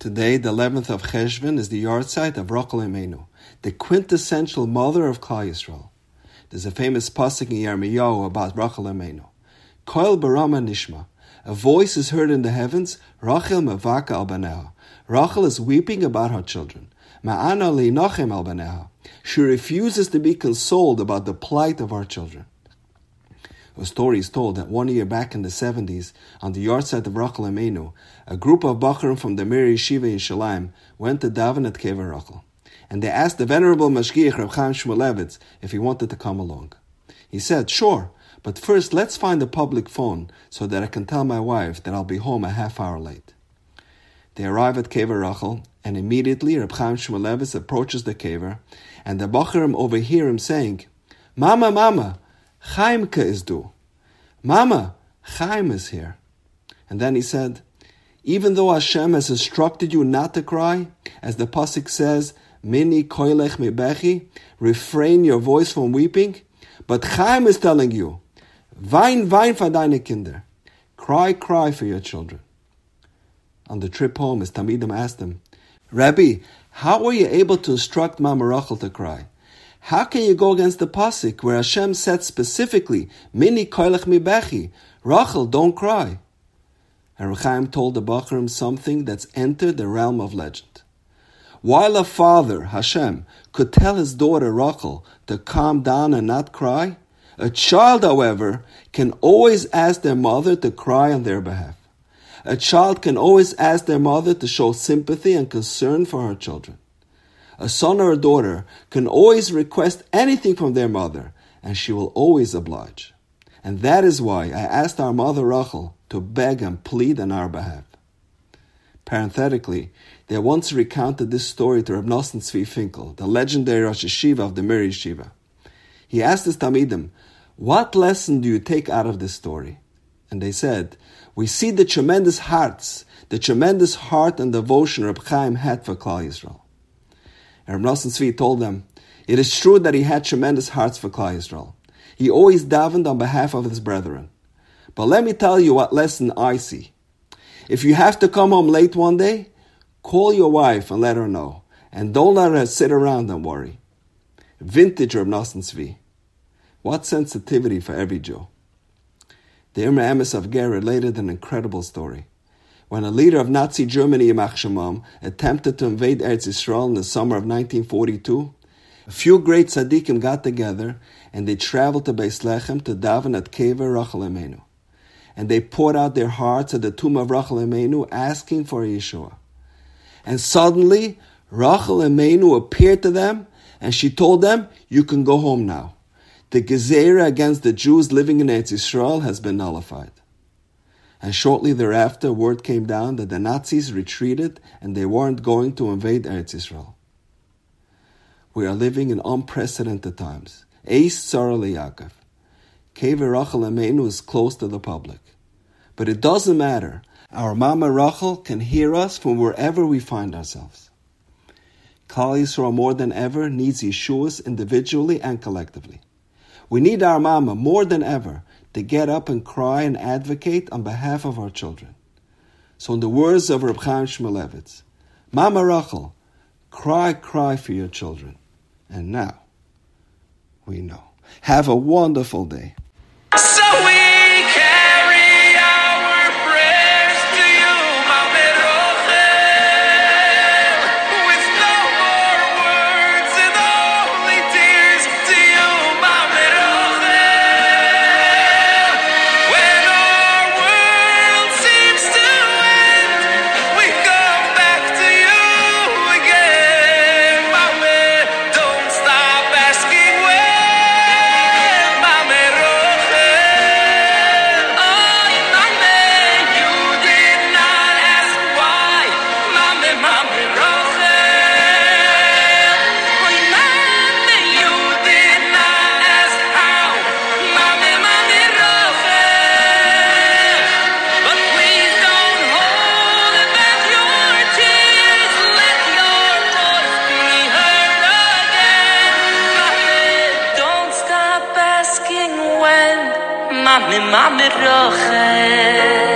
Today, the 11th of Cheshvan, is the yahrzeit of Rachel Imenu, the quintessential mother of Klal Yisrael. There's a famous pasuk in Yirmiyahu about Rachel Imenu. Koil barama nishma. A voice is heard in the heavens, Rachel mevaka al Rachel is weeping about her children. Ma'ana li nochem al She refuses to be consoled about the plight of her children. A story is told that one year back in the 70s, on the yard yahrzeit of Rachel Imenu, a group of Bachrim from the Mir Yeshiva in Shalim went to daven at Kever Rachel, and they asked the venerable Mashgiach Reb Chaim Shmulevitz if he wanted to come along. He said, sure, but first let's find a public phone so that I can tell my wife that I'll be home a half hour late. They arrive at Kever Rachel, and immediately Reb Chaim Shmulevitz approaches the Kever, and the Bachrim overhear him saying, Mama, Mama, Chaimke is due. Mama, Chaim is here. And then he said, even though Hashem has instructed you not to cry, as the pasuk says, "Mini koilech mebechi," refrain your voice from weeping. But Chaim is telling you, "Wein, wein für deine Kinder," cry, cry for your children. On the trip home, as Talmidim asked him, Rabbi, how were you able to instruct Mama Rachel to cry? How can you go against the pasuk where Hashem said specifically, "Mini koilech mibechi"? Rachel, don't cry. And Reb Chaim told the Bachrim something that's entered the realm of legend. While a father, Hashem, could tell his daughter Rachel to calm down and not cry, a child, however, can always ask their mother to cry on their behalf. A child can always ask their mother to show sympathy and concern for her children a son or a daughter can always request anything from their mother, and she will always oblige. And that is why I asked our mother Rachel to beg and plead on our behalf. Parenthetically, they once recounted this story to Reb Nosson Tzvi Finkel, the legendary Rosh Yeshiva of the Mir Yeshiva. He asked his Talmidim, What lesson do you take out of this story? And they said, We see the tremendous hearts, the tremendous heart and devotion Reb Chaim had for Klal Yisrael. And Rav Tzvi told them, It is true that he had tremendous hearts for Klal Yisrael. He always davened on behalf of his brethren. But let me tell you what lesson I see. If you have to come home late one day, call your wife and let her know. And don't let her sit around and worry. Vintage Rav Nosson Tzvi. What sensitivity for every Jew. The Emes of Ger related an incredible story when a leader of Nazi Germany, attempted to invade Eretz Yisrael in the summer of 1942, a few great tzaddikim got together and they traveled to Beis Lechem to daven at Kever Rachel Imenu. And they poured out their hearts at the tomb of Rachel Imenu, asking for Yeshua. And suddenly, Rachel Imenu appeared to them, and she told them, "You can go home now. The gezerah against the Jews living in Eretz Yisrael has been nullified." And shortly thereafter word came down that the Nazis retreated and they weren't going to invade Eretz Israel. We are living in unprecedented times. Eis Tzara Yaakov. Kever Rachel Imenu is close to the public. But it doesn't matter. Our Mama Rachel can hear us from wherever we find ourselves. Klal Yisrael more than ever needs Yeshua's individually and collectively. We need our Mama more than ever to get up and cry and advocate on behalf of our children. So, in the words of Reb Chaim Shmulevitz, Mama Rachel, cry, cry for your children. And now, we know. Have a wonderful day. מיין מאמר ח